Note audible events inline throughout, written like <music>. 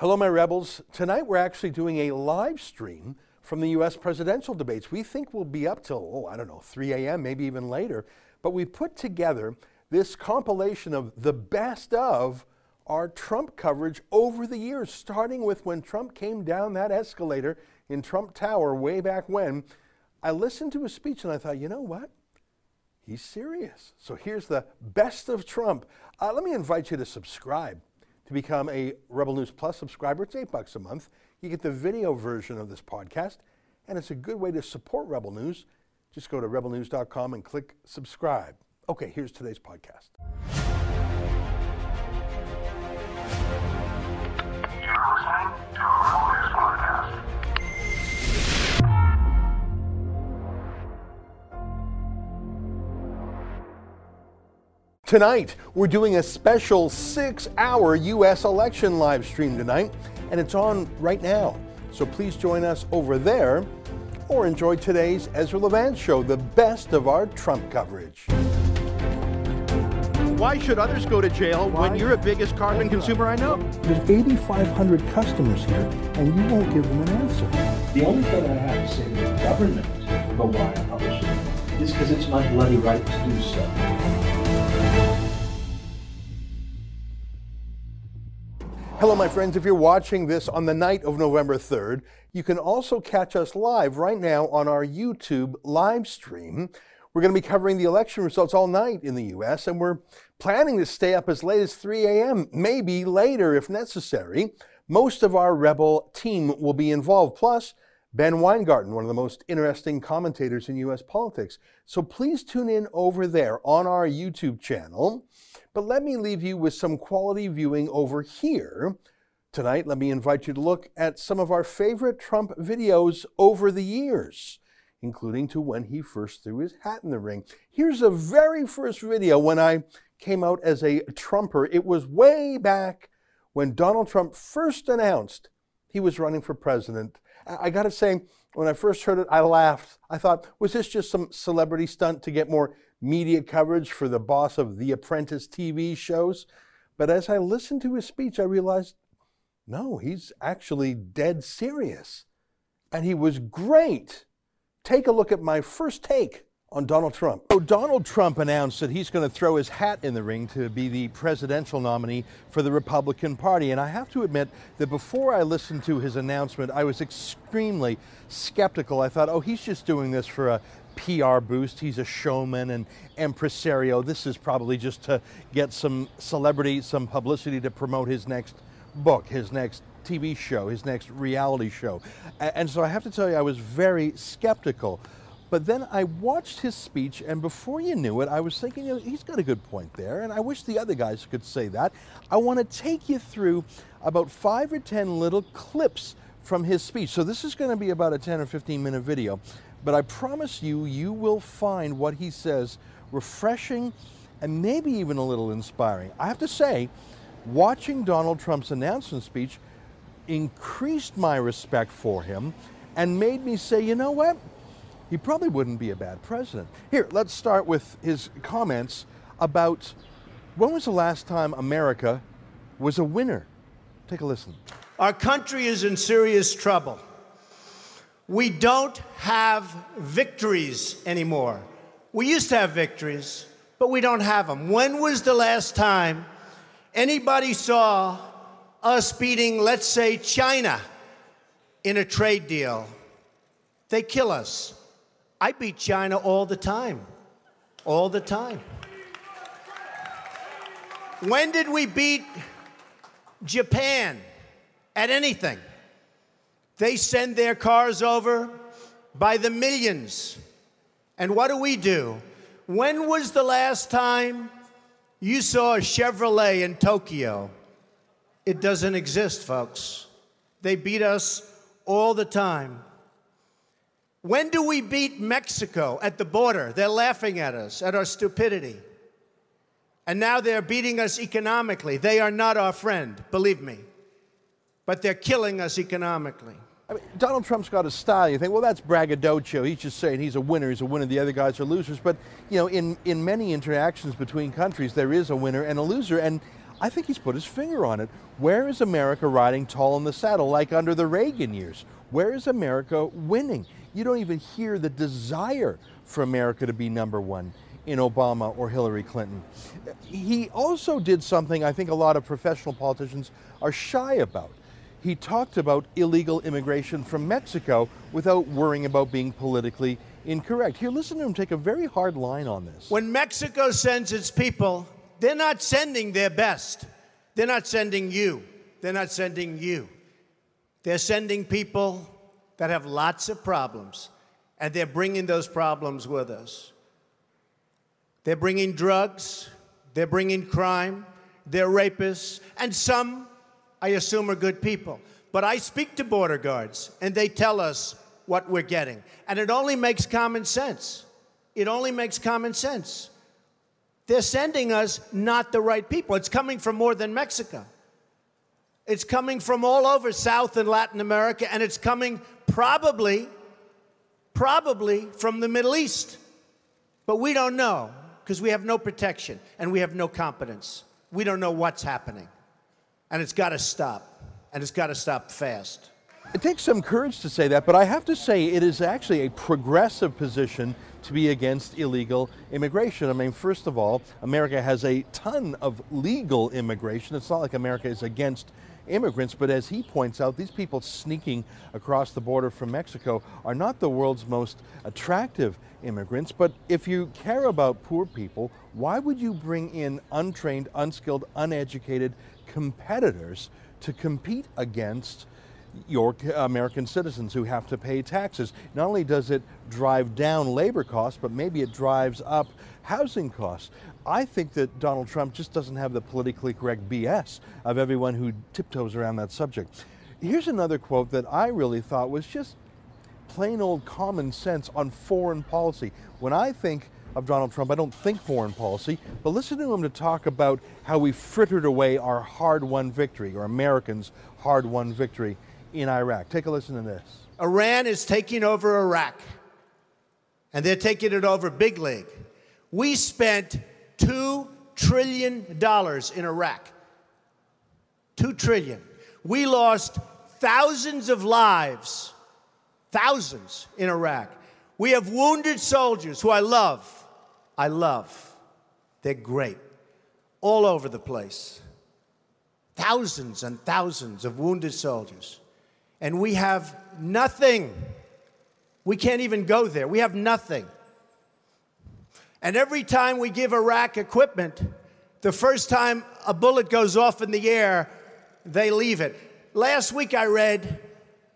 Hello, my rebels. Tonight we're actually doing a live stream from the U.S. presidential debates. We think we'll be up till, oh, I don't know, 3 a.m., maybe even later. But we put together this compilation of the best of our Trump coverage over the years, starting with when Trump came down that escalator in Trump Tower way back when. I listened to his speech and I thought, you know what? He's serious. So here's the best of Trump. Uh, let me invite you to subscribe to become a Rebel News Plus subscriber. It's eight bucks a month. You get the video version of this podcast, and it's a good way to support Rebel News. Just go to rebelnews.com and click subscribe. Okay, here's today's podcast. Tonight, we're doing a special six hour U.S. election live stream tonight, and it's on right now. So please join us over there or enjoy today's Ezra Levant Show, the best of our Trump coverage. Why should others go to jail Why? when you're the biggest carbon consumer I know? There's 8,500 customers here, and you won't give them an answer. The only thing I have to say to the government about why I publish it is because it's my bloody right to do so. Hello, my friends. If you're watching this on the night of November 3rd, you can also catch us live right now on our YouTube live stream. We're going to be covering the election results all night in the U.S., and we're planning to stay up as late as 3 a.m., maybe later if necessary. Most of our Rebel team will be involved, plus Ben Weingarten, one of the most interesting commentators in U.S. politics. So please tune in over there on our YouTube channel. But let me leave you with some quality viewing over here. Tonight, let me invite you to look at some of our favorite Trump videos over the years, including to when he first threw his hat in the ring. Here's a very first video when I came out as a Trumper. It was way back when Donald Trump first announced he was running for president. I got to say, when I first heard it, I laughed. I thought, was this just some celebrity stunt to get more media coverage for the boss of The Apprentice TV shows. But as I listened to his speech, I realized no, he's actually dead serious. And he was great. Take a look at my first take on Donald Trump. So Donald Trump announced that he's going to throw his hat in the ring to be the presidential nominee for the Republican Party. And I have to admit that before I listened to his announcement, I was extremely skeptical. I thought, oh, he's just doing this for a PR boost. He's a showman and impresario. This is probably just to get some celebrity, some publicity to promote his next book, his next TV show, his next reality show. And so I have to tell you, I was very skeptical. But then I watched his speech, and before you knew it, I was thinking, you know, he's got a good point there, and I wish the other guys could say that. I want to take you through about five or 10 little clips from his speech. So this is going to be about a 10 or 15 minute video. But I promise you, you will find what he says refreshing and maybe even a little inspiring. I have to say, watching Donald Trump's announcement speech increased my respect for him and made me say, you know what? He probably wouldn't be a bad president. Here, let's start with his comments about when was the last time America was a winner? Take a listen. Our country is in serious trouble. We don't have victories anymore. We used to have victories, but we don't have them. When was the last time anybody saw us beating, let's say, China in a trade deal? They kill us. I beat China all the time. All the time. When did we beat Japan at anything? They send their cars over by the millions. And what do we do? When was the last time you saw a Chevrolet in Tokyo? It doesn't exist, folks. They beat us all the time. When do we beat Mexico at the border? They're laughing at us, at our stupidity. And now they're beating us economically. They are not our friend, believe me. But they're killing us economically. I mean, Donald Trump's got a style. You think, well, that's braggadocio. He's just saying he's a winner. He's a winner. The other guys are losers. But you know, in in many interactions between countries, there is a winner and a loser. And I think he's put his finger on it. Where is America riding tall in the saddle like under the Reagan years? Where is America winning? You don't even hear the desire for America to be number one in Obama or Hillary Clinton. He also did something I think a lot of professional politicians are shy about. He talked about illegal immigration from Mexico without worrying about being politically incorrect. Here, listen to him take a very hard line on this. When Mexico sends its people, they're not sending their best. They're not sending you. They're not sending you. They're sending people that have lots of problems, and they're bringing those problems with us. They're bringing drugs, they're bringing crime, they're rapists, and some, I assume, are good people. But I speak to border guards, and they tell us what we're getting. And it only makes common sense. It only makes common sense. They're sending us not the right people. It's coming from more than Mexico. It's coming from all over South and Latin America, and it's coming probably, probably from the Middle East. But we don't know because we have no protection and we have no competence. We don't know what's happening. And it's got to stop. And it's got to stop fast. It takes some courage to say that, but I have to say it is actually a progressive position to be against illegal immigration. I mean, first of all, America has a ton of legal immigration. It's not like America is against immigrants, but as he points out, these people sneaking across the border from Mexico are not the world's most attractive immigrants. But if you care about poor people, why would you bring in untrained, unskilled, uneducated competitors to compete against? your American citizens who have to pay taxes. Not only does it drive down labor costs, but maybe it drives up housing costs. I think that Donald Trump just doesn't have the politically correct BS of everyone who tiptoes around that subject. Here's another quote that I really thought was just plain old common sense on foreign policy. When I think of Donald Trump, I don't think foreign policy, but listen to him to talk about how we frittered away our hard won victory, or Americans' hard won victory in Iraq. Take a listen to this. Iran is taking over Iraq, and they're taking it over big league. We spent $2 trillion in Iraq. 2 trillion. We lost thousands of lives, thousands in Iraq. We have wounded soldiers who I love. I love. They're great. All over the place. Thousands and thousands of wounded soldiers. And we have nothing. We can't even go there. We have nothing. And every time we give Iraq equipment, the first time a bullet goes off in the air, they leave it. Last week I read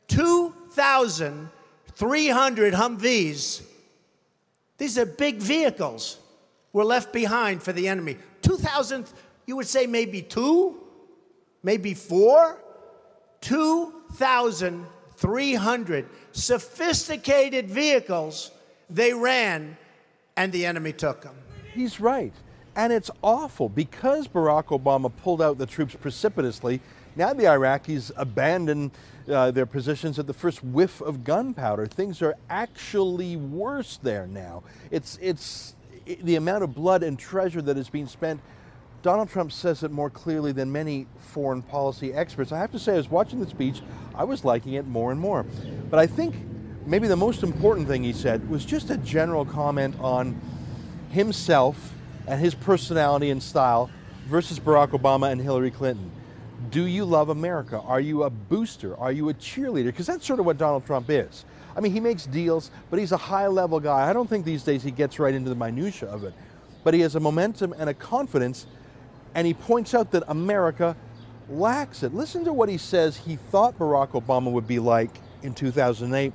2,300 Humvees. These are big vehicles were left behind for the enemy. 2,000, you would say maybe two, maybe four? 2,300 sophisticated vehicles they ran and the enemy took them. He's right. And it's awful because Barack Obama pulled out the troops precipitously. Now the Iraqis abandon uh, their positions at the first whiff of gunpowder. Things are actually worse there now. It's, it's it, the amount of blood and treasure that is being spent. Donald Trump says it more clearly than many foreign policy experts. I have to say, I was watching the speech, I was liking it more and more. But I think maybe the most important thing he said was just a general comment on himself and his personality and style versus Barack Obama and Hillary Clinton. Do you love America? Are you a booster? Are you a cheerleader? Because that's sort of what Donald Trump is. I mean, he makes deals, but he's a high level guy. I don't think these days he gets right into the minutiae of it. But he has a momentum and a confidence, and he points out that America lacks it. Listen to what he says he thought Barack Obama would be like in 2008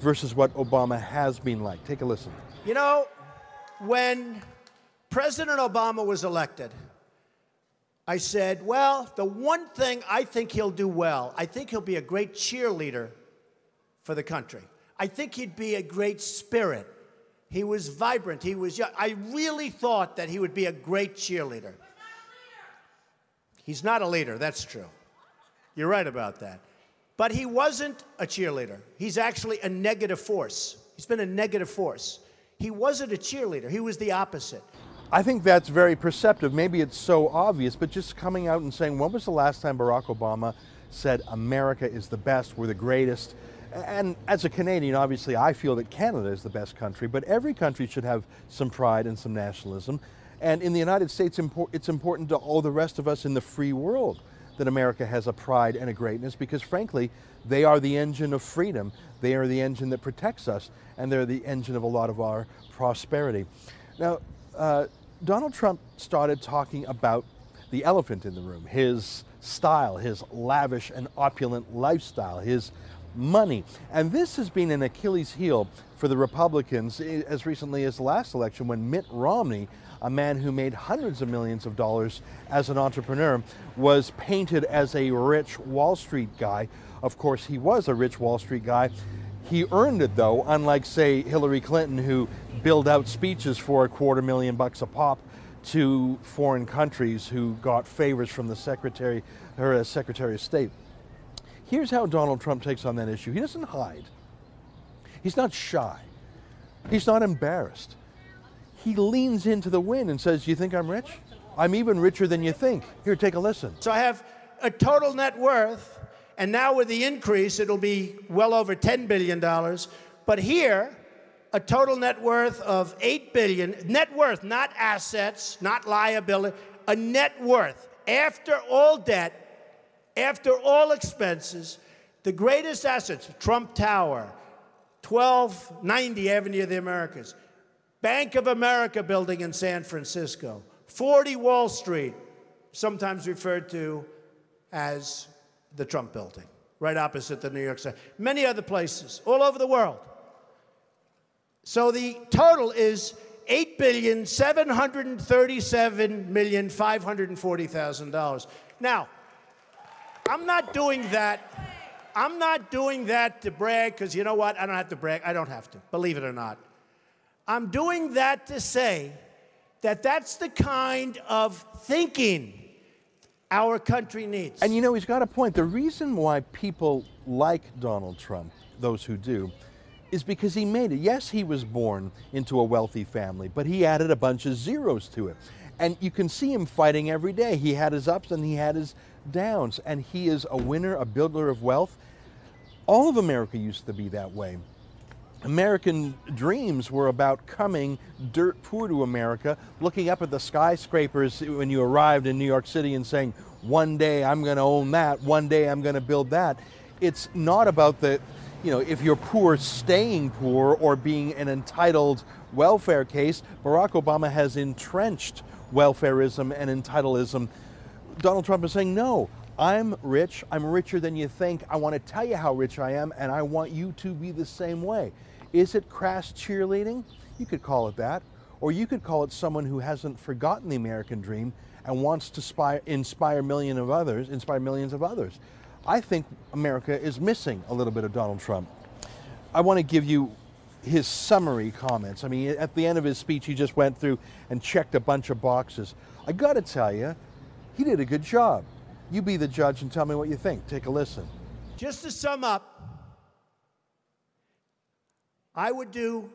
versus what Obama has been like. Take a listen. You know, when President Obama was elected, I said, well, the one thing I think he'll do well, I think he'll be a great cheerleader for the country. I think he'd be a great spirit. He was vibrant. He was young. I really thought that he would be a great cheerleader. He's not a leader, that's true. You're right about that. But he wasn't a cheerleader. He's actually a negative force. He's been a negative force. He wasn't a cheerleader, he was the opposite. I think that's very perceptive. Maybe it's so obvious, but just coming out and saying, when was the last time Barack Obama said America is the best, we're the greatest? And as a Canadian, obviously, I feel that Canada is the best country, but every country should have some pride and some nationalism. And in the United States, it's important to all the rest of us in the free world that America has a pride and a greatness because, frankly, they are the engine of freedom. They are the engine that protects us, and they're the engine of a lot of our prosperity. Now, uh, Donald Trump started talking about the elephant in the room, his style, his lavish and opulent lifestyle, his money. And this has been an Achilles heel for the Republicans as recently as the last election when Mitt Romney, a man who made hundreds of millions of dollars as an entrepreneur, was painted as a rich Wall Street guy. Of course, he was a rich Wall Street guy. He earned it though, unlike, say, Hillary Clinton, who billed out speeches for a quarter million bucks a pop to foreign countries who got favors from the Secretary, her uh, Secretary of State. Here's how Donald Trump takes on that issue. He doesn't hide. He's not shy. He's not embarrassed. He leans into the wind and says, You think I'm rich? I'm even richer than you think. Here, take a listen. So I have a total net worth, and now with the increase, it'll be well over $10 billion. But here, a total net worth of 8 billion, net worth, not assets, not liability, a net worth after all debt after all expenses, the greatest assets Trump Tower, 1290 Avenue of the Americas, Bank of America building in San Francisco, 40 Wall Street, sometimes referred to as the Trump building, right opposite the New York City, many other places all over the world. So the total is eight billion seven hundred thirty-seven million five hundred forty thousand dollars. Now, I'm not doing that. I'm not doing that to brag because you know what? I don't have to brag. I don't have to, believe it or not. I'm doing that to say that that's the kind of thinking our country needs. And you know, he's got a point. The reason why people like Donald Trump, those who do, is because he made it. Yes, he was born into a wealthy family, but he added a bunch of zeros to it. And you can see him fighting every day. He had his ups and he had his downs, and he is a winner, a builder of wealth. All of America used to be that way. American dreams were about coming dirt poor to America, looking up at the skyscrapers when you arrived in New York City and saying, one day I'm going to own that, one day I'm going to build that. It's not about the, you know, if you're poor, staying poor or being an entitled welfare case. Barack Obama has entrenched welfareism and entitleism Donald Trump is saying, no, I'm rich. I'm richer than you think. I want to tell you how rich I am, and I want you to be the same way. Is it crass cheerleading? You could call it that. Or you could call it someone who hasn't forgotten the American dream and wants to inspire, inspire million of others, inspire millions of others. I think America is missing a little bit of Donald Trump. I want to give you his summary comments. I mean, at the end of his speech, he just went through and checked a bunch of boxes. I got to tell you, he did a good job. You be the judge and tell me what you think. Take a listen. Just to sum up, I would do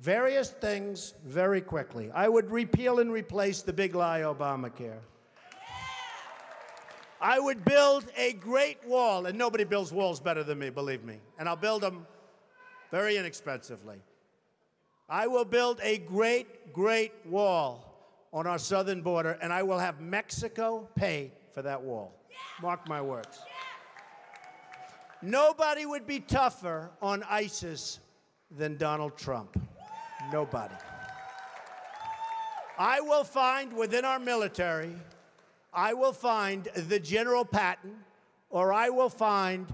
various things very quickly. I would repeal and replace the big lie Obamacare. I would build a great wall, and nobody builds walls better than me, believe me. And I'll build them very inexpensively. I will build a great, great wall on our southern border, and I will have Mexico pay for that wall. Mark my words. Nobody would be tougher on ISIS than Donald Trump. Nobody. I will find within our military, I will find the General Patton, or I will find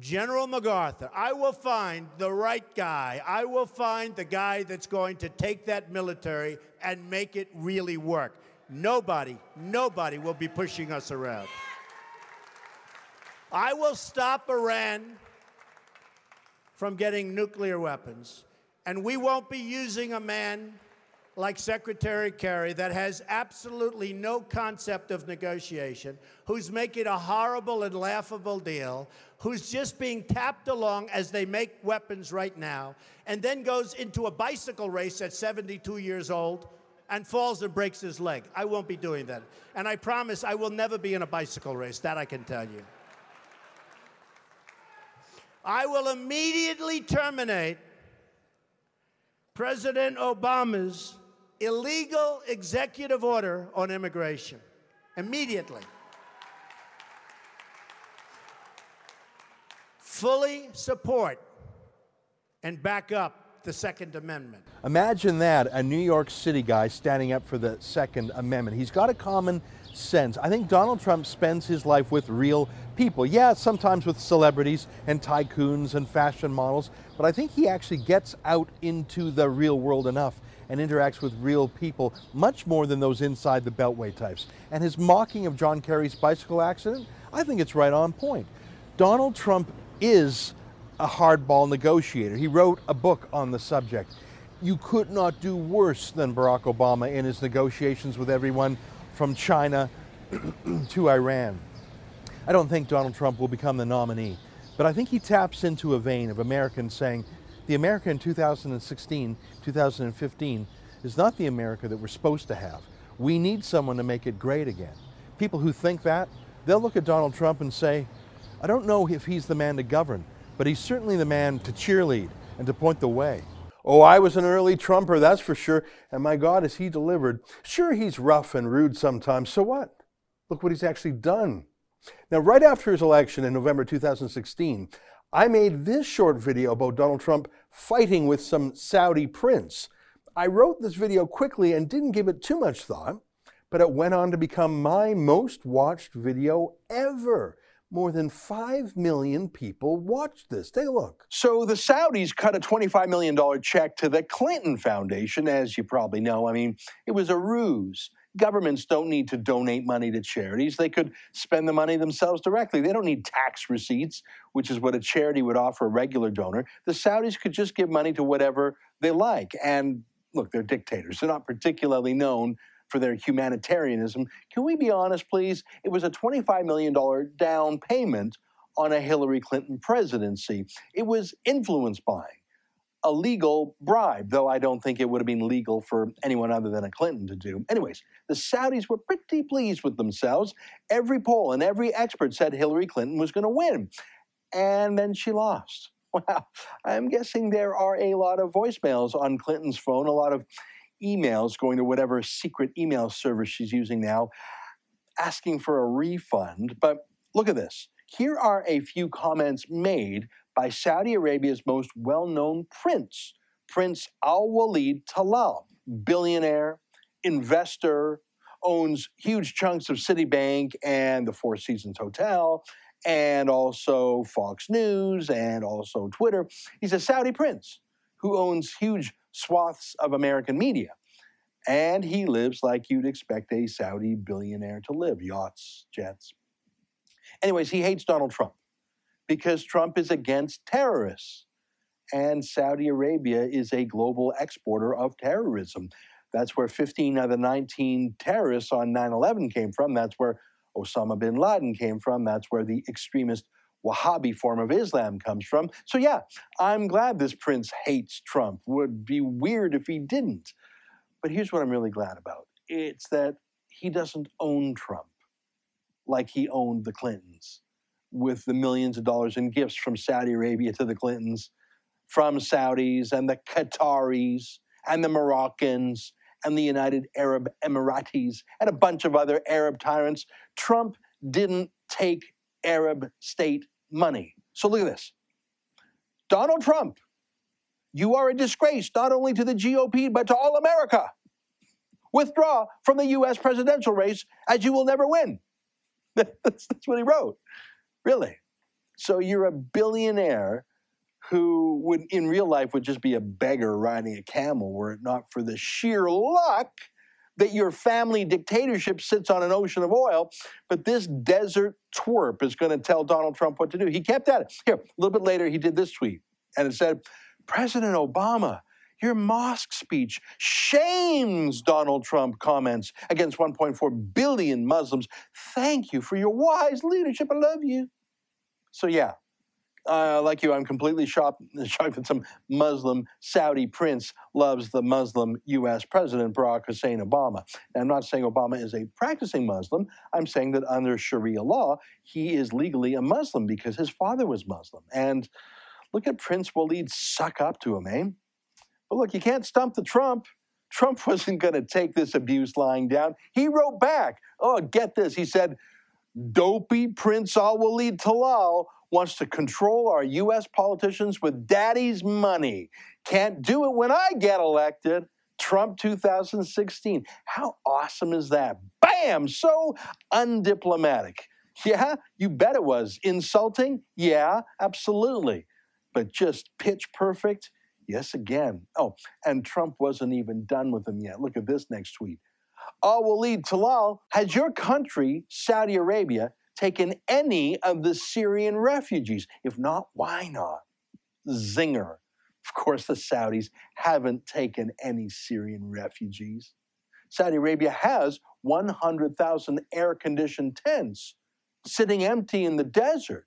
General MacArthur, I will find the right guy. I will find the guy that's going to take that military and make it really work. Nobody, nobody will be pushing us around. I will stop Iran from getting nuclear weapons, and we won't be using a man like Secretary Kerry that has absolutely no concept of negotiation, who's making a horrible and laughable deal, who's just being tapped along as they make weapons right now, and then goes into a bicycle race at 72 years old and falls and breaks his leg. I won't be doing that. And I promise I will never be in a bicycle race. That I can tell you. I will immediately terminate President Obama's illegal executive order on immigration. Immediately. Fully support and back up the Second Amendment. Imagine that a New York City guy standing up for the Second Amendment. He's got a common sense. I think Donald Trump spends his life with real people. Yeah, sometimes with celebrities and tycoons and fashion models, but I think he actually gets out into the real world enough and interacts with real people much more than those inside the beltway types. And his mocking of John Kerry's bicycle accident, I think it's right on point. Donald Trump is a hardball negotiator. He wrote a book on the subject. You could not do worse than Barack Obama in his negotiations with everyone from China <clears throat> to Iran. I don't think Donald Trump will become the nominee, but I think he taps into a vein of Americans saying the America in 2016, 2015 is not the America that we're supposed to have. We need someone to make it great again. People who think that, they'll look at Donald Trump and say, I don't know if he's the man to govern, but he's certainly the man to cheerlead and to point the way. Oh, I was an early Trumper, that's for sure. And my God, is he delivered. Sure, he's rough and rude sometimes. So what? Look what he's actually done. Now, right after his election in November 2016, I made this short video about Donald Trump fighting with some Saudi prince. I wrote this video quickly and didn't give it too much thought, but it went on to become my most watched video ever. More than 5 million people watched this. Take a look. So the Saudis cut a $25 million check to the Clinton Foundation, as you probably know. I mean, it was a ruse. Governments don't need to donate money to charities. They could spend the money themselves directly. They don't need tax receipts, which is what a charity would offer a regular donor. The Saudis could just give money to whatever they like. And look, they're dictators. They're not particularly known for their humanitarianism. Can we be honest, please? It was a $25 million down payment on a Hillary Clinton presidency. It was influence buying, a legal bribe, though I don't think it would have been legal for anyone other than a Clinton to do. Anyways, the Saudis were pretty pleased with themselves. Every poll and every expert said Hillary Clinton was going to win. And then she lost. <laughs> Wow. I'm guessing there are a lot of voicemails on Clinton's phone, a lot of emails going to whatever secret email service she's using now, asking for a refund. But look at this. Here are a few comments made by Saudi Arabia's most well known prince, Prince Al Walid Talal, billionaire, investor, owns huge chunks of Citibank and the Four Seasons Hotel, and also Fox News and also Twitter. He's a Saudi prince who owns huge swaths of American media. And he lives like you'd expect a Saudi billionaire to live yachts, jets. Anyways, he hates Donald Trump because Trump is against terrorists. And Saudi Arabia is a global exporter of terrorism. That's where 15 of the 19 terrorists on 9 11 came from. That's where Osama bin Laden came from. That's where the extremist Wahhabi form of Islam comes from. So, yeah, I'm glad this prince hates Trump. Would be weird if he didn't. But here's what I'm really glad about it's that he doesn't own Trump like he owned the Clintons with the millions of dollars in gifts from Saudi Arabia to the Clintons, from Saudis and the Qataris and the Moroccans and the United Arab Emiratis and a bunch of other Arab tyrants. Trump didn't take Arab state money. So look at this Donald Trump, you are a disgrace not only to the GOP, but to all America. Withdraw from the US presidential race as you will never win. <laughs> that's, that's what he wrote. Really. So you're a billionaire who would in real life would just be a beggar riding a camel were it not for the sheer luck that your family dictatorship sits on an ocean of oil, but this desert twerp is going to tell Donald Trump what to do. He kept at it. Here, a little bit later, he did this tweet, and it said, President Obama, your mosque speech shames Donald Trump comments against 1.4 billion Muslims. Thank you for your wise leadership. I love you. So, yeah, Uh, like you, I'm completely shocked, <laughs> shocked that some Muslim Saudi prince loves the Muslim U.S. President Barack Hussein Obama. And I'm not saying Obama is a practicing Muslim. I'm saying that under Sharia law, he is legally a Muslim because his father was Muslim. And look at Prince Walid suck up to him, eh? But look, you can't stump the Trump. Trump <laughs> wasn't going to take this abuse lying down. He wrote back. Oh, get this. He said, Dopey Prince Al Walid Talal wants to control our U.S. politicians with daddy's money. Can't do it when I get elected. Trump 2016. How awesome is that? Bam! So undiplomatic. Yeah, you bet it was. Insulting? Yeah, absolutely. But just pitch perfect? Yes, again. Oh, and Trump wasn't even done with him yet. Look at this next tweet. Al Walid Talal, has your country, Saudi Arabia, taken any of the Syrian refugees? If not, why not? Zinger. Of course, the Saudis haven't taken any Syrian refugees. Saudi Arabia has 100,000 air conditioned tents sitting empty in the desert.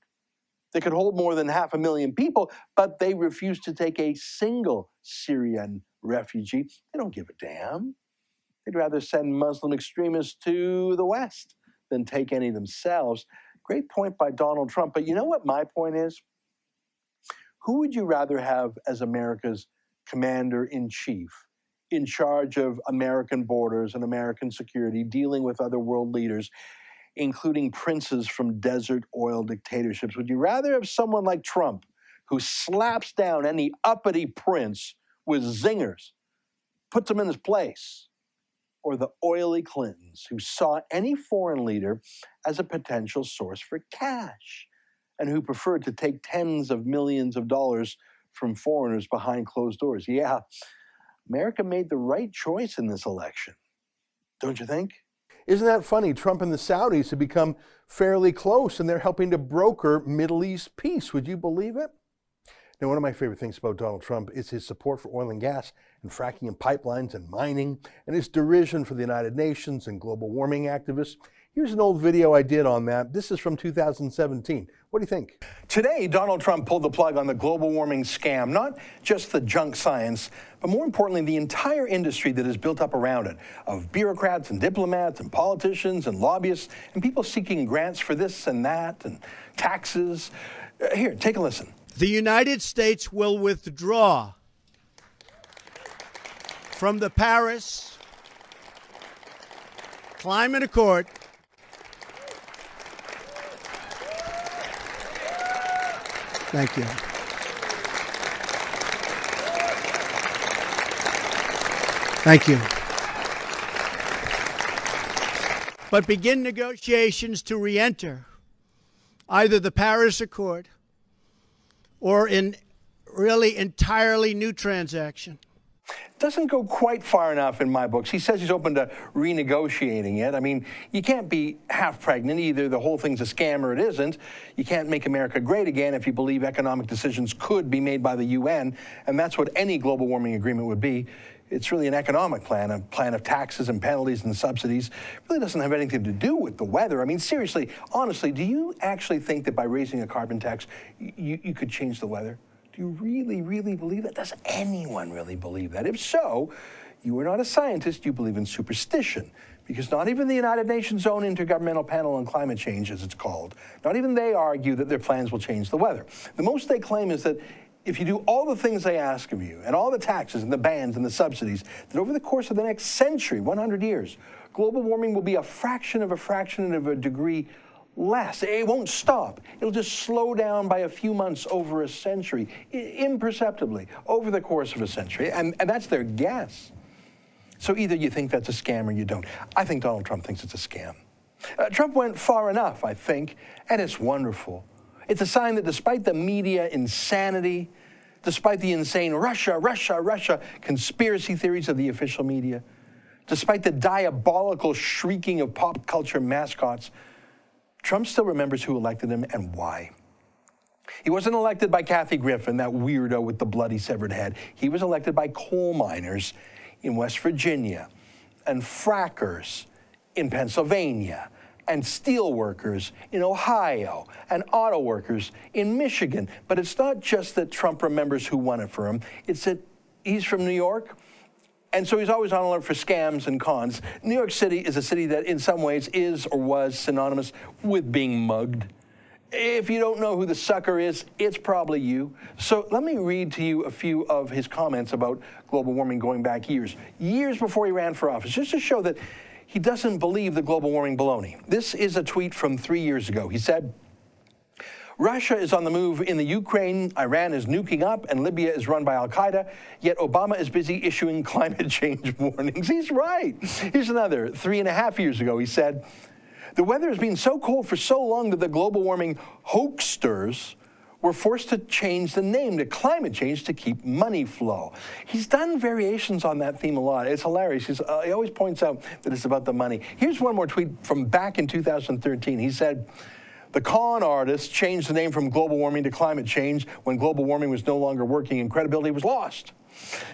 They could hold more than half a million people, but they refuse to take a single Syrian refugee. They don't give a damn. They'd rather send Muslim extremists to the West than take any themselves. Great point by Donald Trump. But you know what my point is? Who would you rather have as America's commander in chief, in charge of American borders and American security, dealing with other world leaders, including princes from desert oil dictatorships? Would you rather have someone like Trump who slaps down any uppity prince with zingers, puts him in his place? Or the oily Clintons, who saw any foreign leader as a potential source for cash and who preferred to take tens of millions of dollars from foreigners behind closed doors. Yeah, America made the right choice in this election, don't you think? Isn't that funny? Trump and the Saudis have become fairly close and they're helping to broker Middle East peace. Would you believe it? Now, one of my favorite things about Donald Trump is his support for oil and gas and fracking and pipelines and mining, and his derision for the United Nations and global warming activists. Here's an old video I did on that. This is from 2017. What do you think? Today, Donald Trump pulled the plug on the global warming scam, not just the junk science, but more importantly, the entire industry that is built up around it of bureaucrats and diplomats and politicians and lobbyists and people seeking grants for this and that and taxes. Uh, here, take a listen. The United States will withdraw from the Paris Climate Accord. Thank you. Thank you. But begin negotiations to re enter either the Paris Accord or in really entirely new transaction? Doesn't go quite far enough in my books. He says he's open to renegotiating it. I mean, you can't be half pregnant. Either the whole thing's a scam or it isn't. You can't make America great again if you believe economic decisions could be made by the UN, and that's what any global warming agreement would be. It's really an economic plan, a plan of taxes and penalties and subsidies. It really doesn't have anything to do with the weather. I mean, seriously, honestly, do you actually think that by raising a carbon tax, you, you could change the weather? Do you really, really believe that? Does anyone really believe that? If so, you are not a scientist, you believe in superstition. Because not even the United Nations own Intergovernmental Panel on Climate Change, as it's called, not even they argue that their plans will change the weather. The most they claim is that if you do all the things they ask of you, and all the taxes and the bans and the subsidies, that over the course of the next century, 100 years, global warming will be a fraction of a fraction of a degree less. It won't stop. It'll just slow down by a few months over a century, imperceptibly, over the course of a century. And, and that's their guess. So either you think that's a scam or you don't. I think Donald Trump thinks it's a scam. Uh, Trump went far enough, I think, and it's wonderful. It's a sign that despite the media insanity, despite the insane Russia, Russia, Russia conspiracy theories of the official media, despite the diabolical shrieking of pop culture mascots, Trump still remembers who elected him and why. He wasn't elected by Kathy Griffin, that weirdo with the bloody severed head. He was elected by coal miners in West Virginia and frackers in Pennsylvania and steel workers in Ohio and auto workers in Michigan. But it's not just that Trump remembers who won it for him, it's that he's from New York. And so he's always on alert for scams and cons. New York City is a city that, in some ways, is or was synonymous with being mugged. If you don't know who the sucker is, it's probably you. So let me read to you a few of his comments about global warming going back years, years before he ran for office, just to show that he doesn't believe the global warming baloney. This is a tweet from three years ago. He said, Russia is on the move in the Ukraine, Iran is nuking up, and Libya is run by Al Qaeda, yet Obama is busy issuing <laughs> climate change warnings. He's right. Here's another. Three and a half years ago, he said, The weather has been so cold for so long that the global warming hoaxsters were forced to change the name to climate change to keep money flow. He's done variations on that theme a lot. It's hilarious. Uh, he always points out that it's about the money. Here's one more tweet from back in 2013. He said, the con artists changed the name from global warming to climate change when global warming was no longer working and credibility was lost.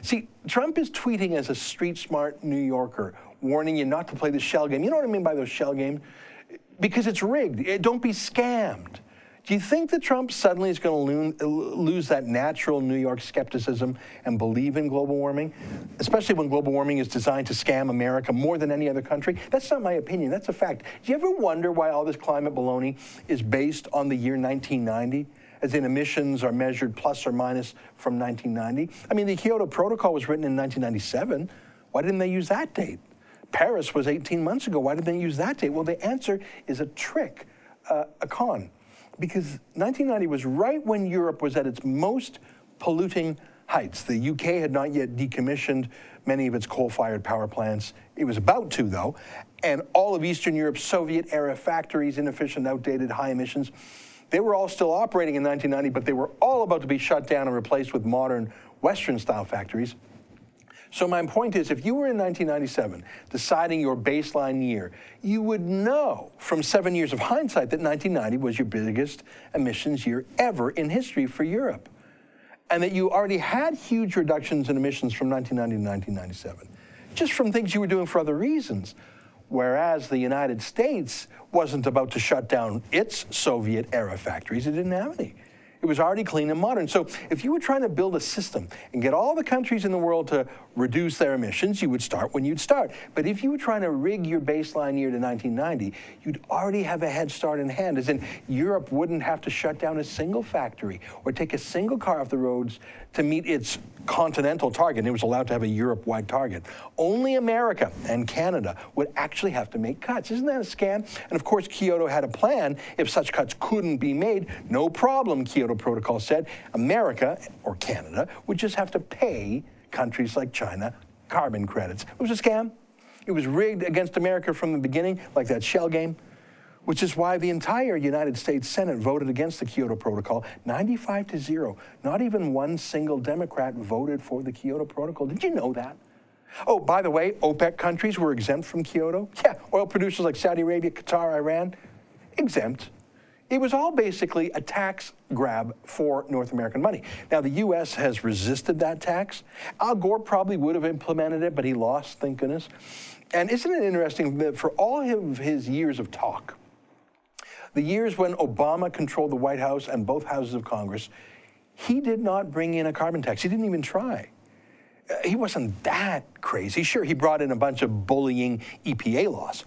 See, Trump is tweeting as a street smart New Yorker, warning you not to play the shell game. You know what I mean by those shell games? Because it's rigged. Eh, don't be scammed. Do you think that Trump suddenly is going to lose that natural New York skepticism and believe in global warming? Especially when global warming is designed to scam America more than any other country? That's not my opinion, that's a fact. Do you ever wonder why all this climate baloney is based on the year 1990? As in emissions are measured plus or minus from 1990? I mean, the Kyoto Protocol was written in 1997. Why didn't they use that date? Paris was 18 months ago. Why did they use that date? Well, the answer is a trick, uh, a con because 1990 was right when Europe was at its most polluting heights. The UK had not yet decommissioned many of its coal fired power plants. It was about to, though. And all of Eastern Europe's Soviet era factories, inefficient, outdated, high emissions, they were all still operating in 1990, but they were all about to be shut down and replaced with modern Western style factories. So my point is, if you were in 1997 deciding your baseline year, you would know from seven years of hindsight that 1990 was your biggest emissions year ever in history for Europe. And that you already had huge reductions in emissions from 1990 to 1997, just from things you were doing for other reasons. Whereas the United States wasn't about to shut down its Soviet era factories, it didn't have any. It was already clean and modern. So if you were trying to build a system and get all the countries in the world to reduce their emissions, you would start when you'd start. But if you were trying to rig your baseline year to 1990, you'd already have a head start in hand, as in Europe wouldn't have to shut down a single factory or take a single car off the roads to meet its continental target. It was allowed to have a Europe wide target. Only America and Canada would actually have to make cuts. Isn't that a scam? And of course, Kyoto had a plan if such cuts couldn't be made. No problem, Kyoto Protocol said. America or Canada would just have to pay countries like China carbon credits. It was a scam. It was rigged against America from the beginning, like that shell game which is why the entire United States Senate voted against the Kyoto Protocol 95 to 0. Not even one single Democrat voted for the Kyoto Protocol. Did you know that? Oh, by the way, OPEC countries were exempt from Kyoto. Yeah, oil producers like Saudi Arabia, Qatar, Iran, exempt. It was all basically a tax grab for North American money. Now, the U.S. has resisted that tax. Al Gore probably would have implemented it, but he lost, thank goodness. And isn't it interesting that for all of his years of talk, the years when Obama controlled the White House and both houses of Congress, he did not bring in a carbon tax. He didn't even try. Uh, he wasn't that crazy. Sure, he brought in a bunch of bullying EPA laws.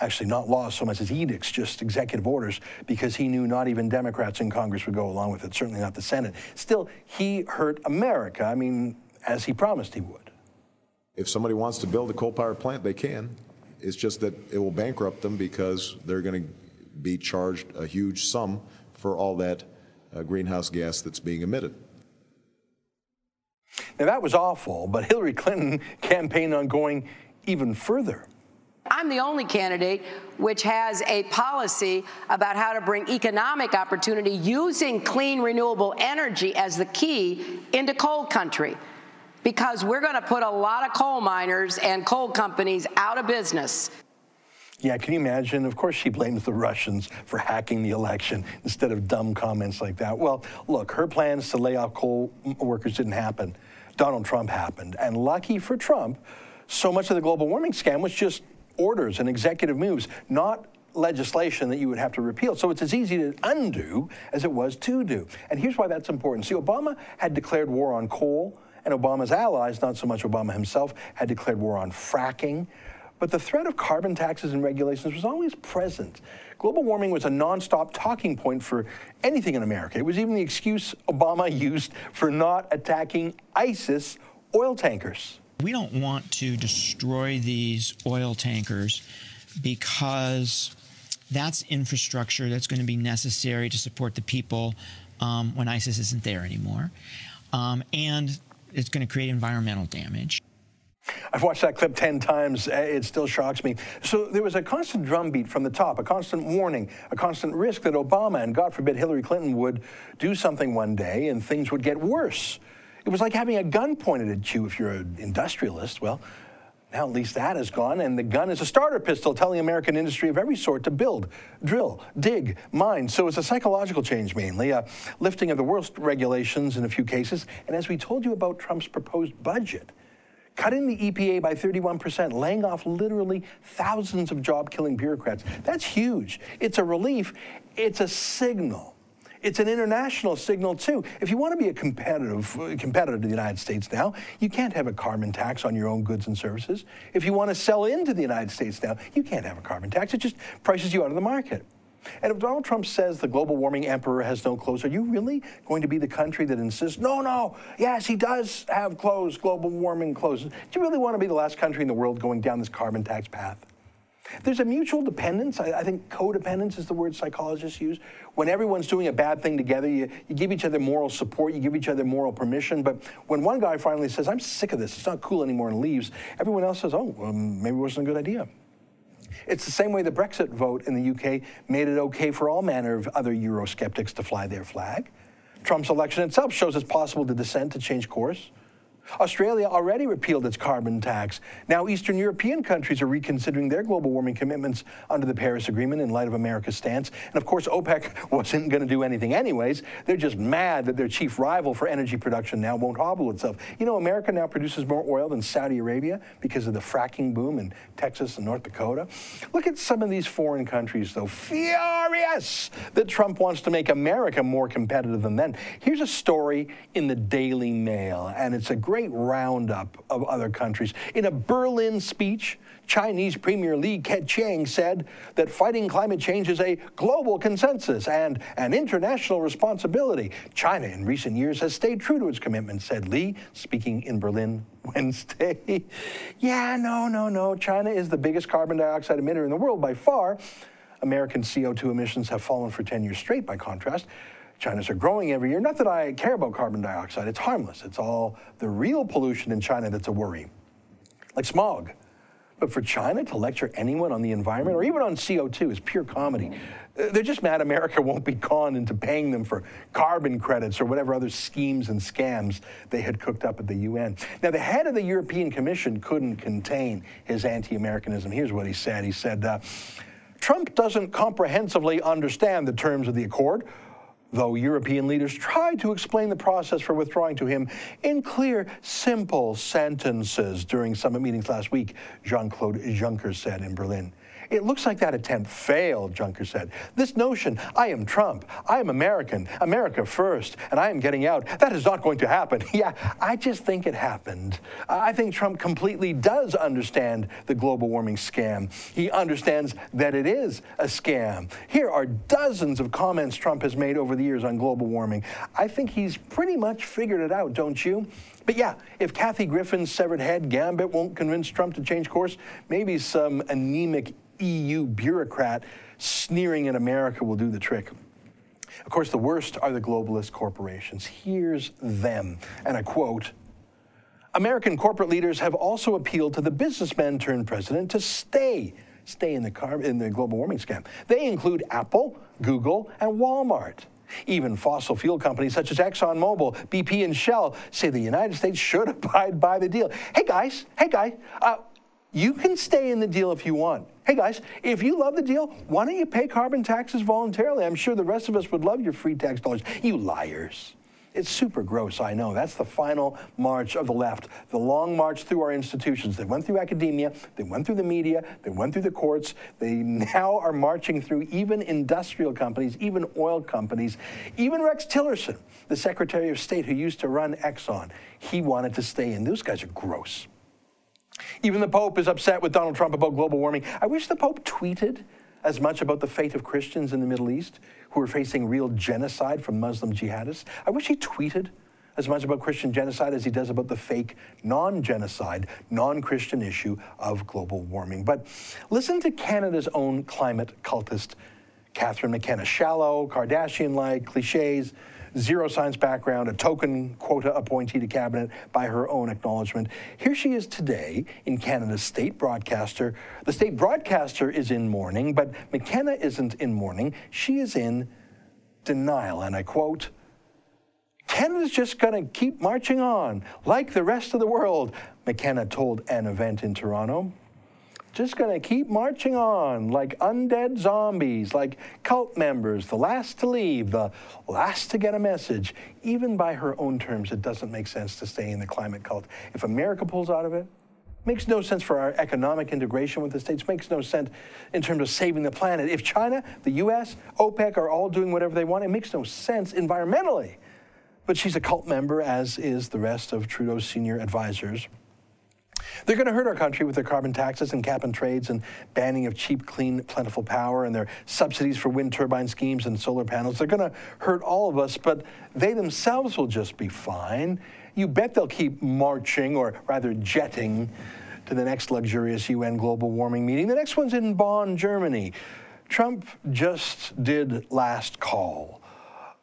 Actually, not laws so much as edicts, just executive orders, because he knew not even Democrats in Congress would go along with it, certainly not the Senate. Still, he hurt America, I mean, as he promised he would. If somebody wants to build a coal power plant, they can. It's just that it will bankrupt them because they're going to be charged a huge sum for all that uh, greenhouse gas that's being emitted. Now, that was awful, but Hillary Clinton campaigned on going even further. I'm the only candidate which has a policy about how to bring economic opportunity using clean, renewable energy as the key into coal country. Because we're going to put a lot of coal miners and coal companies out of business. Yeah, can you imagine? Of course, she blames the Russians for hacking the election instead of dumb comments like that. Well, look, her plans to lay off coal workers didn't happen. Donald Trump happened. And lucky for Trump, so much of the global warming scam was just orders and executive moves, not legislation that you would have to repeal. So it's as easy to undo as it was to do. And here's why that's important. See, Obama had declared war on coal, and Obama's allies, not so much Obama himself, had declared war on fracking. But the threat of carbon taxes and regulations was always present. Global warming was a nonstop talking point for anything in America. It was even the excuse Obama <laughs> used for not attacking ISIS oil tankers. We don't want to destroy these oil tankers because that's infrastructure that's going to be necessary to support the people um, when ISIS isn't there anymore. Um, and it's going to create environmental damage. I've watched that clip 10 times. Uh, it still shocks me. So there was a constant drumbeat from the top, a constant warning, a constant risk that Obama and, God forbid, Hillary Clinton would do something one day and things would get worse. It was like having a gun pointed at you if you're an industrialist. Well, now at least that is gone, and the gun is a starter pistol telling American industry of every sort to build, drill, dig, mine. So it's a psychological change mainly, a lifting of the worst regulations in a few cases, and as we told you about Trump's proposed budget, cutting the EPA by 31%, laying off literally thousands of job killing bureaucrats. That's huge. It's a relief, it's a signal. It's an international signal too. If you want to be a competitive uh, competitor to the United States now, you can't have a carbon tax on your own goods and services. If you want to sell into the United States now, you can't have a carbon tax. It just prices you out of the market. And if Donald Trump says the global warming emperor has no clothes, are you really going to be the country that insists, no, no, yes, he does have clothes, global warming clothes? Do you really want to be the last country in the world going down this carbon tax path? There's a mutual dependence. I, I, think codependence is the word psychologists use. When everyone's doing a bad thing together, you, you give each other moral support, you give each other moral permission. But when one guy finally says, I'm sick of this, it's not cool anymore, and leaves, everyone else says, oh, well, maybe it wasn't a good idea. It's the same way the Brexit vote in the UK made it okay for all manner of other Eurosceptics to fly their flag. Trump's election itself shows it's possible to dissent to change course. Australia already repealed its carbon tax. Now, Eastern European countries are reconsidering their global warming commitments under the Paris Agreement in light of America's stance. And of course, OPEC <laughs> wasn't going to do anything anyways. They're just mad that their chief rival for energy production now won't hobble itself. You know, America now produces more oil than Saudi Arabia because of the fracking boom in Texas and North Dakota. Look at some of these foreign countries, though, furious that Trump wants to make America more competitive than them. Here's a story in the Daily Mail, and it's a great roundup of other countries. In a Berlin speech, Chinese Premier Li Keqiang said that fighting climate change is a global consensus and an international responsibility. China in recent years has stayed true to its commitment, said Li, speaking in Berlin <laughs> Wednesday. yeah, no, no, no. China is the biggest carbon dioxide emitter in the world by far. American CO2 emissions have fallen for 10 years straight, by contrast. China's are growing every year. Not that I care about carbon dioxide, it's harmless. It's all the real pollution in China that's a worry, like smog. But for China to lecture anyone on the environment or even on CO2 is pure comedy. Uh, they're just mad America <laughs> won't be conned into paying them for carbon credits or whatever other schemes and scams they had cooked up at the UN. Now, the head of the European Commission couldn't contain his anti Americanism. Here's what he said He said, uh, Trump doesn't comprehensively understand the terms of the accord though European leaders tried to explain the process for withdrawing to him in clear, simple sentences during summit meetings last week, Jean Claude Juncker said in Berlin. It looks like that attempt failed, Juncker said. This notion, I am Trump, I am American, America first, and I am getting out, that is not going to happen. <laughs> yeah, I just think it happened. I think Trump completely does understand the global warming scam. He understands that it is a scam. Here are dozens of comments Trump has made over the years on global warming. I think he's pretty much figured it out, don't you? But yeah, if Kathy Griffin's severed head gambit won't convince Trump to change course, maybe some anemic EU bureaucrat sneering at America will do the trick. Of course, the worst are the globalist corporations. Here's them, and I quote American corporate leaders have also appealed to the businessman turned president to stay, stay in the, car, in the global warming scam. They include Apple, Google, and Walmart. Even fossil fuel companies such as ExxonMobil, BP, and Shell say the United States should <laughs> abide by the deal. Hey guys, hey guys, uh, you can stay in the deal if you want. Hey guys, if you love the deal, why don't you pay carbon taxes voluntarily? I'm sure the rest of us would love your free tax dollars. You liars. It's super gross, I know. That's the final march of the left, the long march through our institutions. They went through academia, they went through the media, they went through the courts. They <laughs> now are marching through even industrial companies, even oil companies, even Rex Tillerson, the Secretary of State who used to run Exxon. He wanted to stay in. Those guys are gross. Even the Pope is upset with Donald Trump about global warming. I wish the Pope tweeted as much about the fate of Christians in the Middle East who are facing real genocide from Muslim jihadists. I wish he tweeted as much about Christian genocide as he does about the fake non genocide, non Christian issue of global warming. But listen to Canada's own climate cultist, Catherine McKenna. Shallow, Kardashian like, cliches zero science background, a token quota appointee to cabinet by her own acknowledgement. Here she is today in Canada's state broadcaster. The state broadcaster is in mourning, but McKenna isn't in mourning. She is in denial. And I quote, Canada's just going to keep marching on like the rest of the world, McKenna told an event in Toronto just going to keep marching on like undead zombies, like cult members, the last to leave, the last to get a message. Even by her own terms, it doesn't make sense to stay in the climate cult. If America pulls out of it, makes no sense for our economic integration with the states makes no sense in terms of saving the planet if china the us opec are all doing whatever they want it makes no sense environmentally but she's a cult member as is the rest of trudeau's senior advisors they're going to hurt our country with their carbon taxes and cap and trades and banning of cheap, clean, plentiful power and their subsidies for wind turbine schemes and solar panels. They're going to hurt all of us, but they themselves will just be fine. You bet they'll keep marching, or rather jetting, to the next luxurious UN global warming meeting. The next one's in Bonn, Germany. Trump just did last call.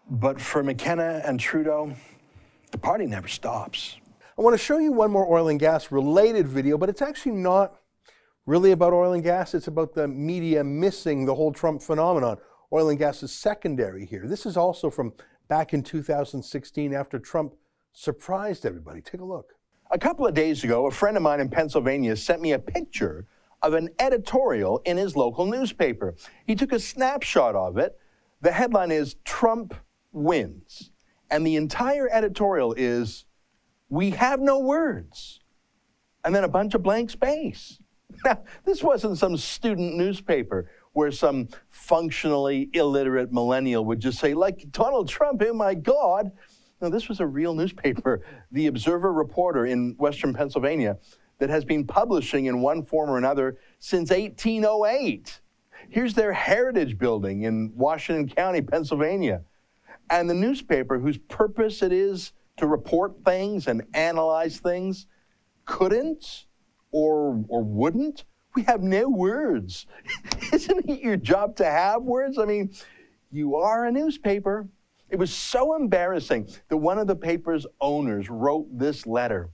But for McKenna and Trudeau, the party never stops. I want to show you one more oil and gas related video, but it's actually not really about oil and gas. It's about the media missing the whole Trump phenomenon. Oil and gas is secondary here. This is also from back in 2016 after Trump surprised everybody. Take a look. A couple of days ago, a friend of mine in Pennsylvania sent me a picture of an editorial in his local newspaper. He took a snapshot of it. The headline is Trump wins. And the entire editorial is we have no words. And then a bunch of blank space. <laughs> Now, this wasn't some student newspaper where some functionally illiterate millennial would just say, like Donald Trump, oh my God. No, this was a real newspaper, <laughs> the Observer Reporter in Western Pennsylvania, that has been publishing in one form or another since 1808. Here's their heritage building in Washington County, Pennsylvania. And the newspaper, whose purpose it is to report things and analyze things couldn't or, or wouldn't? We have no words. <laughs> Isn't it your job to have words? I mean, you are a newspaper. It was so embarrassing that one of the paper's owners wrote this letter.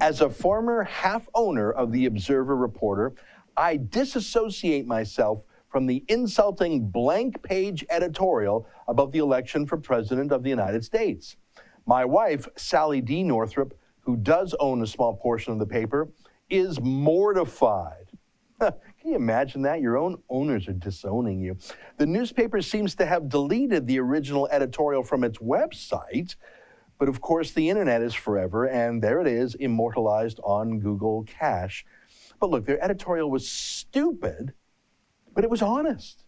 As a former half owner of the Observer Reporter, I disassociate myself from the insulting blank page editorial about the election for President of the United States. My wife, Sally D. Northrup, who does own a small portion of the paper, is mortified. <laughs> Can you imagine that? Your own owners are disowning you. The newspaper seems to have deleted the original editorial from its website, but of course, the internet is forever, and there it is, immortalized on Google Cache. But look, their editorial was stupid, but it was honest.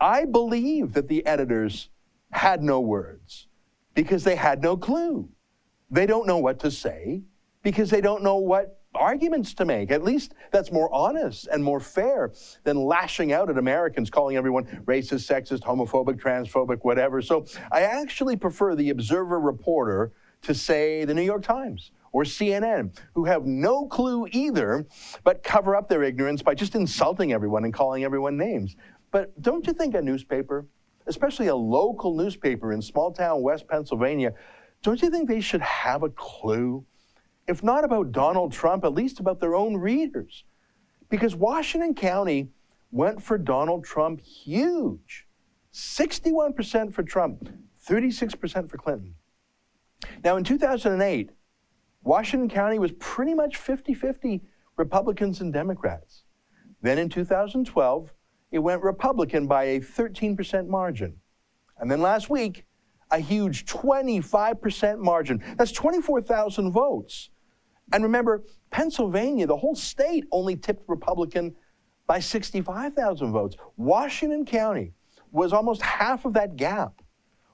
I believe that the editors had no words because they had no clue. They don't know what to say because they don't know what arguments to make. At least that's more honest and more fair than lashing out at Americans, calling everyone racist, sexist, homophobic, transphobic, whatever. So I actually prefer the Observer reporter to say the New York Times or CNN, who have no clue either, but cover up their ignorance by just insulting everyone and calling everyone names. But don't you think a newspaper especially a local newspaper in small town West Pennsylvania, don't you think they should have a clue? If not about Donald Trump, at least about their own readers. Because Washington County went for Donald Trump huge 61% for Trump, 36% for Clinton. Now, in 2008, Washington County was pretty much 50 50 Republicans and Democrats. Then in 2012, it went Republican by a 13% margin. And then last week, a huge 25% margin. That's 24,000 votes. And remember, Pennsylvania, the whole state, only tipped Republican by 65,000 votes. Washington County was almost half of that gap.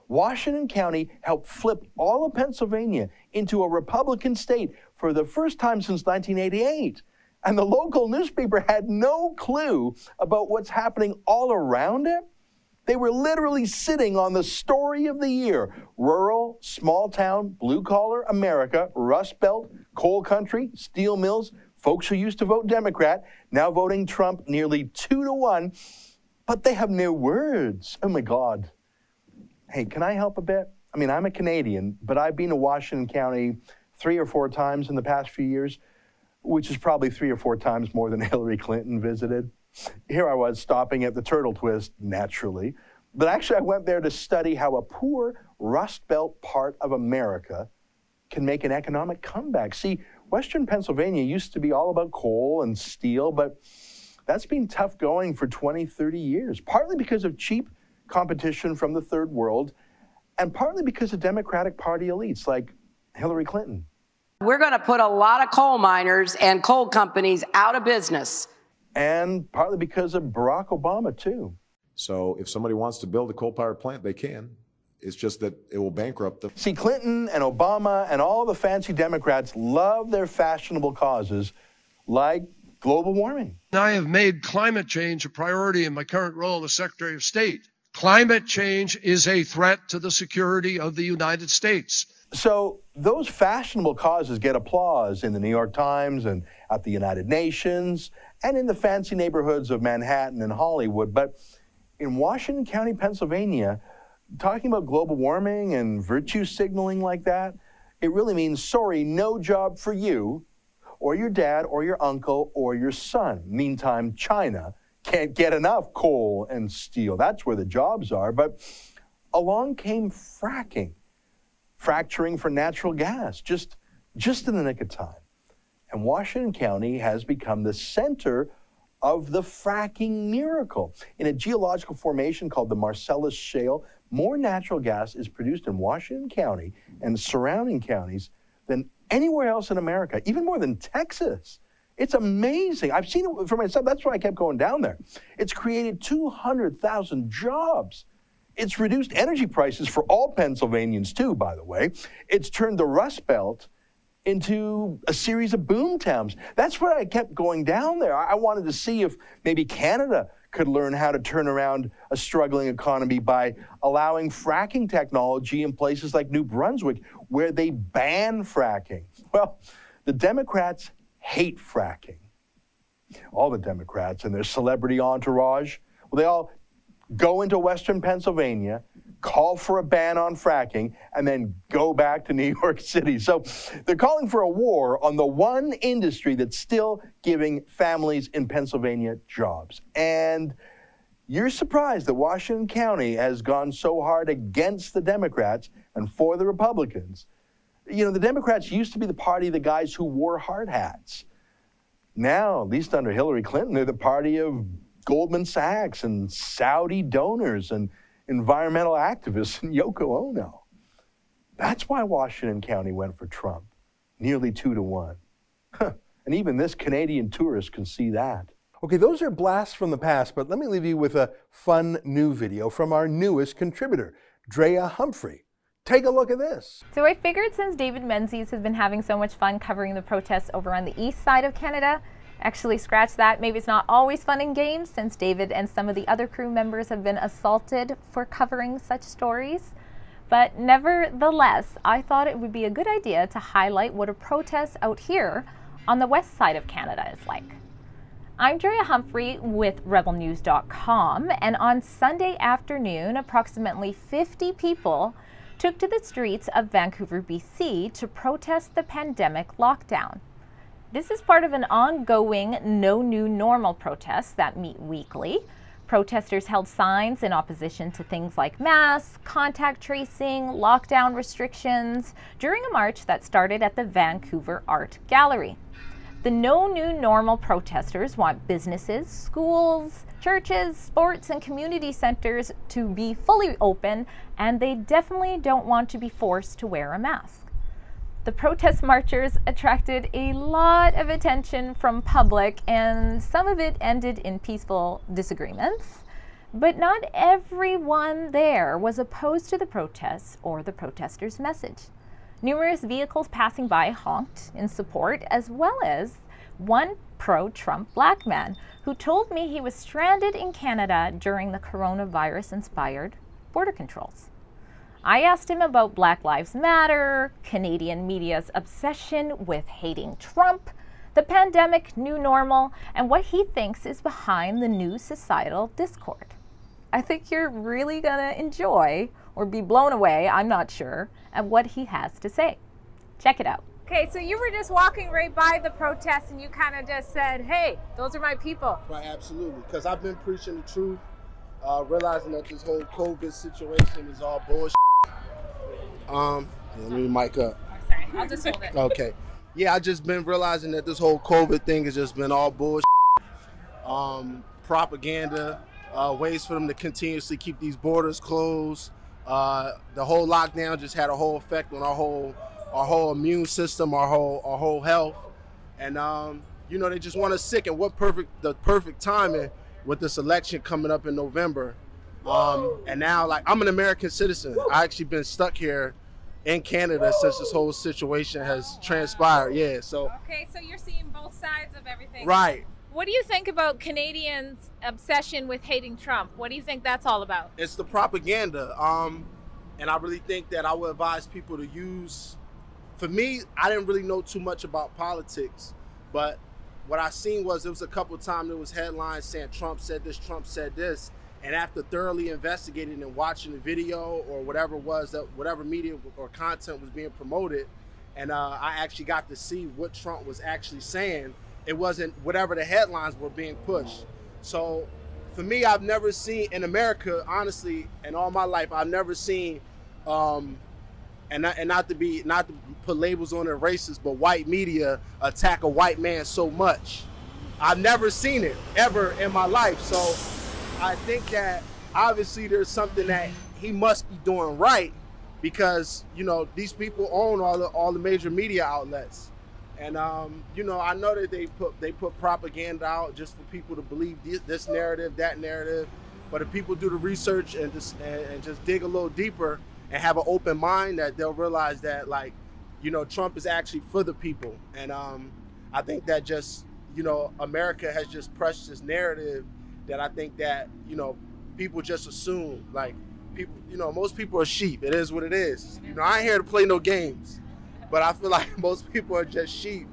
Washington County helped flip all of Pennsylvania into a Republican state for the first time since 1988. And the local newspaper had no clue about what's happening all around it. They were literally sitting on the story of the year rural, small town, blue collar America, Rust Belt, coal country, steel mills, folks who used to vote Democrat, now voting Trump nearly two to one. But they have no words. Oh my God. Hey, can I help a bit? I mean, I'm a Canadian, but I've been to Washington County three or four times in the past few years, which is probably three or four times more than <laughs> Hillary Clinton visited. Here I was stopping at the Turtle Twist, naturally. But actually, I went there to study how a poor Rust Belt part of America can make an economic comeback. See, Western Pennsylvania used to be all about coal and steel, but that's been tough going for 20, 30 years, partly because of cheap competition from the third world, and partly because of Democratic Party elites like Hillary Clinton. We're going to put a lot of coal miners and coal companies out of business. And partly because of Barack Obama, too. So if somebody wants to build a coal powered plant, they can. It's just that it will bankrupt them. See, Clinton and Obama and all the fancy Democrats love their fashionable causes like global warming. I have made climate change a priority in my current role as Secretary of State. Climate change is a threat to the security of the United States. So those fashionable causes get applause in the New York Times and at the United Nations and in the fancy neighborhoods of Manhattan and Hollywood. But in Washington County, Pennsylvania, talking about global warming and virtue signaling like that, it really means sorry, no job for you or your dad or your uncle or your son. Meantime, China can't get enough coal and steel. That's where the jobs are. But along came fracking, fracturing for natural gas, just, just in the nick of time. And Washington County has become the center of the fracking miracle. In a geological formation called the Marcellus Shale, more natural gas is produced in Washington County and surrounding counties than anywhere else in America, even more than Texas. It's amazing. I've seen it for myself. That's why I kept going down there. It's created 200,000 jobs. It's reduced energy prices for all Pennsylvanians, too, by the way. It's turned the Rust Belt into a series of boom towns. That's why I kept going down there. I wanted to see if maybe Canada could learn how to turn around a struggling economy by allowing fracking technology in places like New Brunswick, where they ban fracking. Well, the Democrats hate fracking. All the Democrats and their celebrity entourage, well, they all go into Western Pennsylvania call for a ban on fracking, and then go back to New <laughs> York City. So they're calling for a war on the one industry that's still giving families in Pennsylvania jobs. And you're surprised that Washington County has gone so hard against the Democrats and for the Republicans. You know, the Democrats used to be the party of the guys who wore hard hats. Now, at least under Hillary Clinton, they're the party of Goldman Sachs and Saudi donors and environmental activists and Yoko Ono. That's why Washington County went for Trump, nearly two to one. and even this Canadian tourist can see that. Okay, those are blasts from the past, but let me leave you with a fun new video from our newest contributor, Drea Humphrey. Take a look at this. So I figured since David Menzies has been having so much fun covering the protests over on the east side of Canada, Actually, scratch that. Maybe it's not always fun and games since David and some of the other crew members have been assaulted for covering such stories. But nevertheless, I thought it would be a good idea to highlight what a protest out here on the west side of Canada is like. I'm Drea Humphrey with RebelNews.com, and on Sunday afternoon, approximately 50 people took to the streets of Vancouver, BC to protest the pandemic lockdown. This is part of an ongoing No New Normal protest that meet weekly. Protesters held signs in opposition to things like masks, contact tracing, lockdown restrictions during a march that started at the Vancouver Art Gallery. The No New Normal protesters want businesses, schools, churches, sports, and community centers to be fully open, and they definitely don't want to be forced to wear a mask. The protest marchers attracted a lot of attention from public, and some of it ended in peaceful disagreements. But not everyone there was opposed to the protests or the protesters' message. Numerous vehicles passing by honked in support, as well as one pro Trump black man who told me he was stranded in Canada during the coronavirus inspired border controls. I asked him about Black Lives Matter, Canadian media's obsession with hating Trump, the pandemic new normal, and what he thinks is behind the new societal discord. I think you're really going to enjoy or be blown away, I'm not sure, at what he has to say. Check it out. Okay, so you were just walking right by the protest and you kind of just said, hey, those are my people. Right, absolutely. Because I've been preaching the truth, uh, realizing that this whole COVID situation is all bullshit. Um, let me mic up. Oh, sorry, I'll just hold it. Okay. Yeah, I just been realizing that this whole COVID thing has just been all bullshit. Um, propaganda, uh, ways for them to continuously keep these borders closed. Uh, the whole lockdown just had a whole effect on our whole our whole immune system, our whole our whole health, and um, you know they just want us sick. And what perfect the perfect timing with this election coming up in November. Um, and now, like I'm an American citizen. I actually been stuck here in Canada since this whole situation has transpired. Yeah, so Okay, so you're seeing both sides of everything. right. What do you think about Canadians' obsession with hating Trump? What do you think that's all about? it's the propaganda. Um, and I really think that I would advise people to use. For me, I didn't really know too much about politics, but what I seen was there was a couple times there was headlines saying Trump said this, Trump said this, and after thoroughly investigating and watching the video or whatever was that whatever media or content was being promoted, and uh, I actually got to see what Trump was actually saying. It wasn't whatever the headlines were being pushed. So for me, I've never seen in America, honestly, in all my life, I've never seen, um, and not, and not to be not to put labels on it racist, but white media attack a white man so much. I've never seen it ever in my life. So I think that obviously there's something that he must be doing right because you know these people own all the all the major media outlets. And um, you know, I know that they put they put propaganda out just for people to believe this, this narrative, that narrative. But if people do the research and just and, and just dig a little deeper and have an open mind, that they'll realize that like, you know, Trump is actually for the people. And um, I think that just you know, America has just pressed this narrative that I think that you know people just assume like people, you know, most people are sheep. It is what it is. You know, I ain't here to play no games. But I feel <laughs> like most people are just sheep,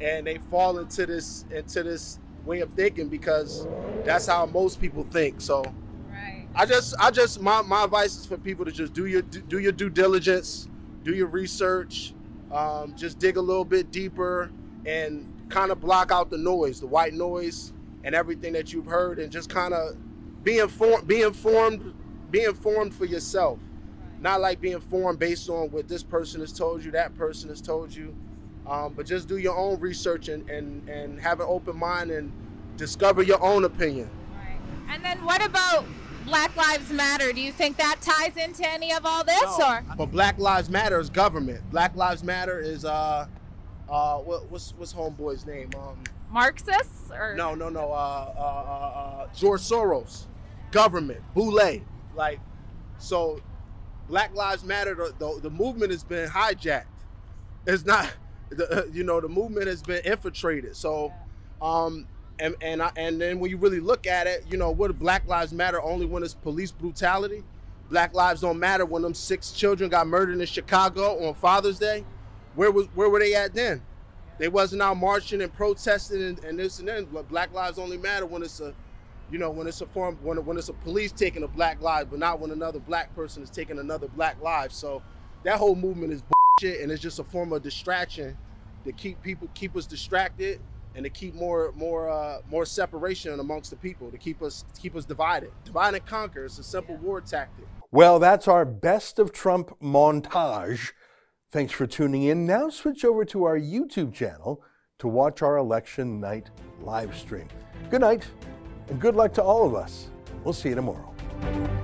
and they fall into this into this way of thinking because that's how most people think. So, Right. I just I just my, my advice is for people to just do your do your due diligence, do your research, um, just dig a little bit deeper, and kind of block out the noise, the white noise, and everything that you've heard, and just kind of be informed, be informed, be informed for yourself not like being formed based on what this person has told you, that person has told you, um, but just do your own research and, and, and have an open mind and discover your own opinion. right. And then what about Black Lives Matter? Do you think that ties into any of all this, or But Black Lives Matter is government. Black Lives Matter is uh, uh, what, what's what's homeboy's name? Um, Marxists? Or no, no, no. Uh, uh, uh, uh, George Soros, government, Boule, like so. Black Lives Matter, the, the, the movement has been hijacked. It's not, <laughs> the, you know, the movement has been infiltrated. So, um, and and I, and then when you really look at it, you know, what Black Lives Matter only when it's police brutality. Black lives don't matter when them six children got murdered in Chicago on Father's Day. Where was where were they at then? They wasn't out marching and protesting and, and this and then. But Black lives only matter when it's a you know, when it's a form, when, when it's a police taking a black life, but not when another black person is taking another black life. So that whole movement is bullshit, and it's just a form of distraction to keep people, keep us distracted, and to keep more, more, uh, more separation amongst the people, to keep us, to keep us divided. Divide and conquer. It's a simple war tactic. Well, that's our best of Trump montage. Thanks for tuning in. Now switch over to our YouTube channel to watch our election night live stream. Good night and good luck to all of us. We'll see you tomorrow.